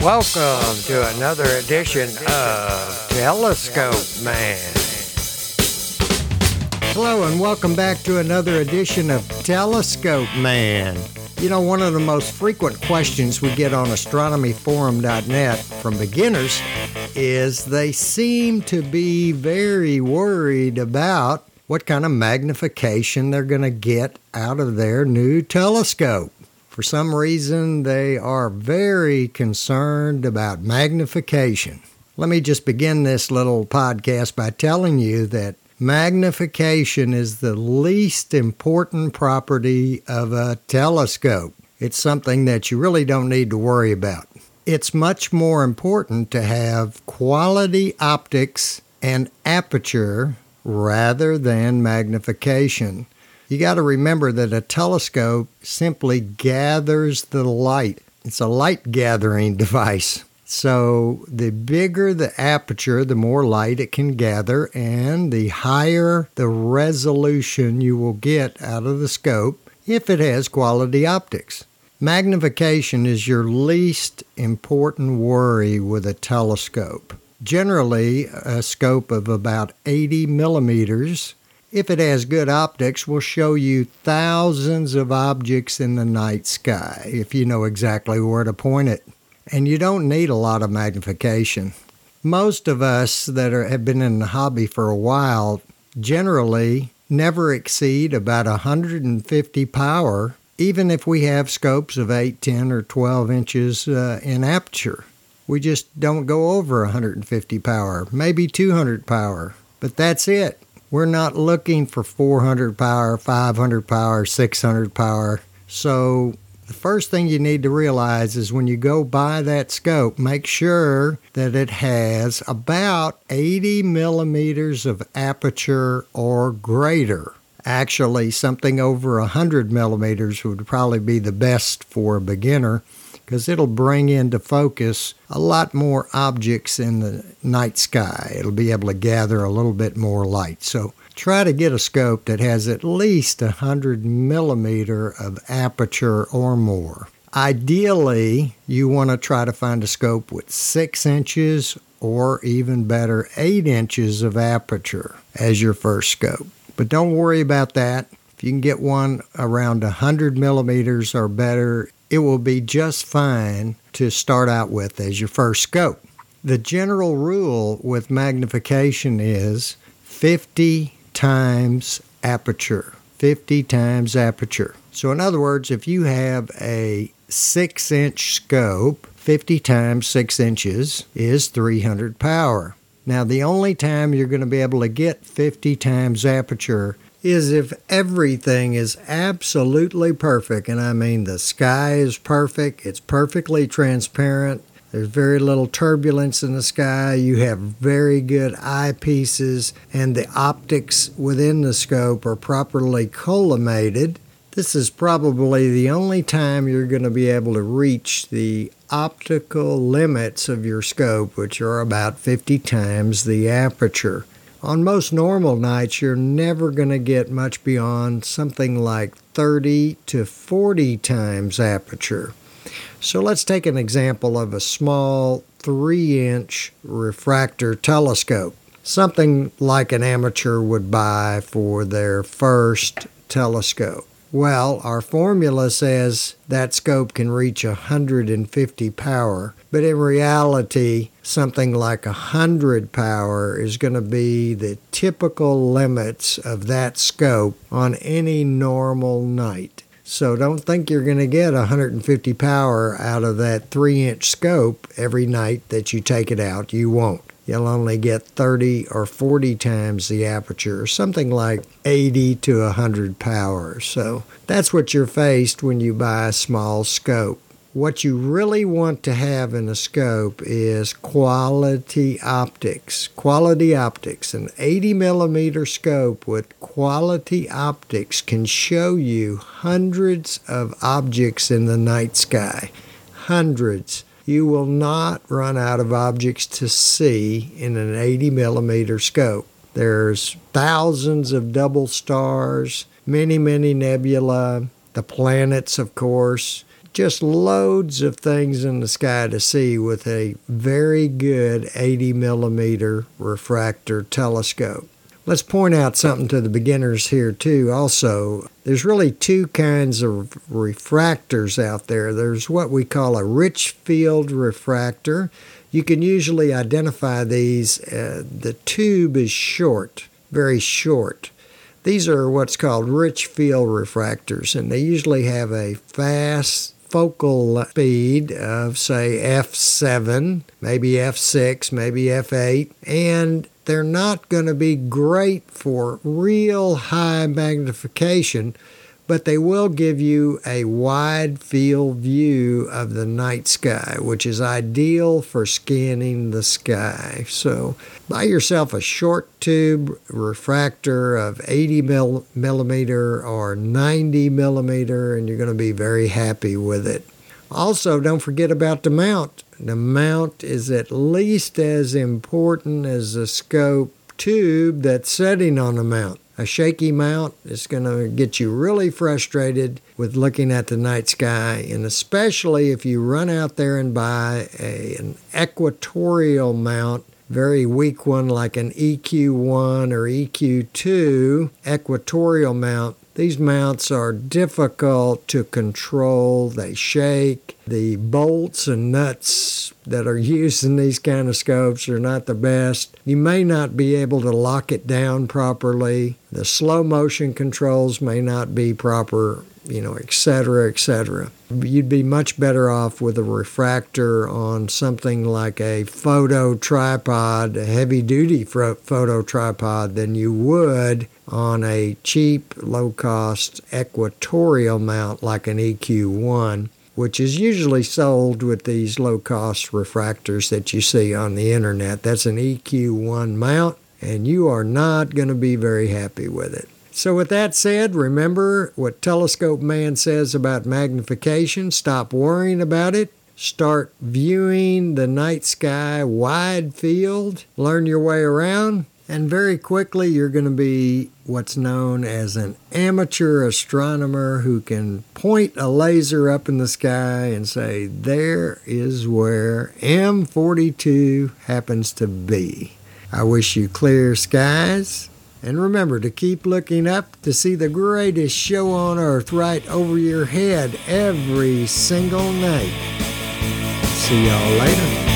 Welcome to another edition of Telescope Man. Hello, and welcome back to another edition of Telescope Man. You know, one of the most frequent questions we get on astronomyforum.net from beginners is they seem to be very worried about what kind of magnification they're going to get out of their new telescope. For some reason, they are very concerned about magnification. Let me just begin this little podcast by telling you that magnification is the least important property of a telescope. It's something that you really don't need to worry about. It's much more important to have quality optics and aperture rather than magnification. You got to remember that a telescope simply gathers the light. It's a light gathering device. So the bigger the aperture, the more light it can gather, and the higher the resolution you will get out of the scope if it has quality optics. Magnification is your least important worry with a telescope. Generally, a scope of about 80 millimeters, if it has good optics, will show you thousands of objects in the night sky if you know exactly where to point it. And you don't need a lot of magnification. Most of us that are, have been in the hobby for a while generally never exceed about 150 power, even if we have scopes of 8, 10, or 12 inches uh, in aperture. We just don't go over 150 power, maybe 200 power, but that's it. We're not looking for 400 power, 500 power, 600 power. So the first thing you need to realize is when you go buy that scope, make sure that it has about 80 millimeters of aperture or greater. Actually, something over 100 millimeters would probably be the best for a beginner because it'll bring into focus a lot more objects in the night sky. It'll be able to gather a little bit more light. So try to get a scope that has at least 100 millimeter of aperture or more. Ideally, you want to try to find a scope with 6 inches or even better, 8 inches of aperture as your first scope. But don't worry about that. If you can get one around 100 millimeters or better, it will be just fine to start out with as your first scope. The general rule with magnification is 50 times aperture. 50 times aperture. So, in other words, if you have a 6 inch scope, 50 times 6 inches is 300 power. Now, the only time you're going to be able to get 50 times aperture is if everything is absolutely perfect, and I mean the sky is perfect, it's perfectly transparent, there's very little turbulence in the sky, you have very good eyepieces, and the optics within the scope are properly collimated. This is probably the only time you're going to be able to reach the optical limits of your scope, which are about 50 times the aperture. On most normal nights, you're never going to get much beyond something like 30 to 40 times aperture. So let's take an example of a small 3 inch refractor telescope, something like an amateur would buy for their first telescope. Well, our formula says that scope can reach 150 power, but in reality, something like 100 power is going to be the typical limits of that scope on any normal night. So don't think you're going to get 150 power out of that 3 inch scope every night that you take it out. You won't you'll only get 30 or 40 times the aperture, something like 80 to 100 power. So that's what you're faced when you buy a small scope. What you really want to have in a scope is quality optics. Quality optics. An 80 millimeter scope with quality optics can show you hundreds of objects in the night sky. Hundreds you will not run out of objects to see in an 80 millimeter scope. There's thousands of double stars, many, many nebula, the planets, of course. just loads of things in the sky to see with a very good 80 millimeter refractor telescope. Let's point out something to the beginners here, too. Also, there's really two kinds of refractors out there. There's what we call a rich field refractor. You can usually identify these, uh, the tube is short, very short. These are what's called rich field refractors, and they usually have a fast focal speed of, say, f7, maybe f6, maybe f8, and they're not going to be great for real high magnification but they will give you a wide field view of the night sky, which is ideal for scanning the sky. So, buy yourself a short tube refractor of 80 millimeter or 90 millimeter, and you're going to be very happy with it. Also, don't forget about the mount. The mount is at least as important as the scope tube that's setting on the mount a shaky mount is going to get you really frustrated with looking at the night sky, and especially if you run out there and buy a, an equatorial mount, very weak one like an EQ1 or EQ2 equatorial mount. These mounts are difficult to control, they shake. The bolts and nuts that are used in these kind of scopes are not the best. You may not be able to lock it down properly. The slow motion controls may not be proper, you know, etc., etc. You'd be much better off with a refractor on something like a photo tripod, a heavy duty photo tripod, than you would on a cheap, low cost equatorial mount like an EQ1 which is usually sold with these low cost refractors that you see on the internet. That's an EQ1 mount, and you are not going to be very happy with it. So, with that said, remember what Telescope Man says about magnification. Stop worrying about it. Start viewing the night sky wide field. Learn your way around. And very quickly, you're going to be what's known as an amateur astronomer who can point a laser up in the sky and say, There is where M42 happens to be. I wish you clear skies. And remember to keep looking up to see the greatest show on earth right over your head every single night. See y'all later.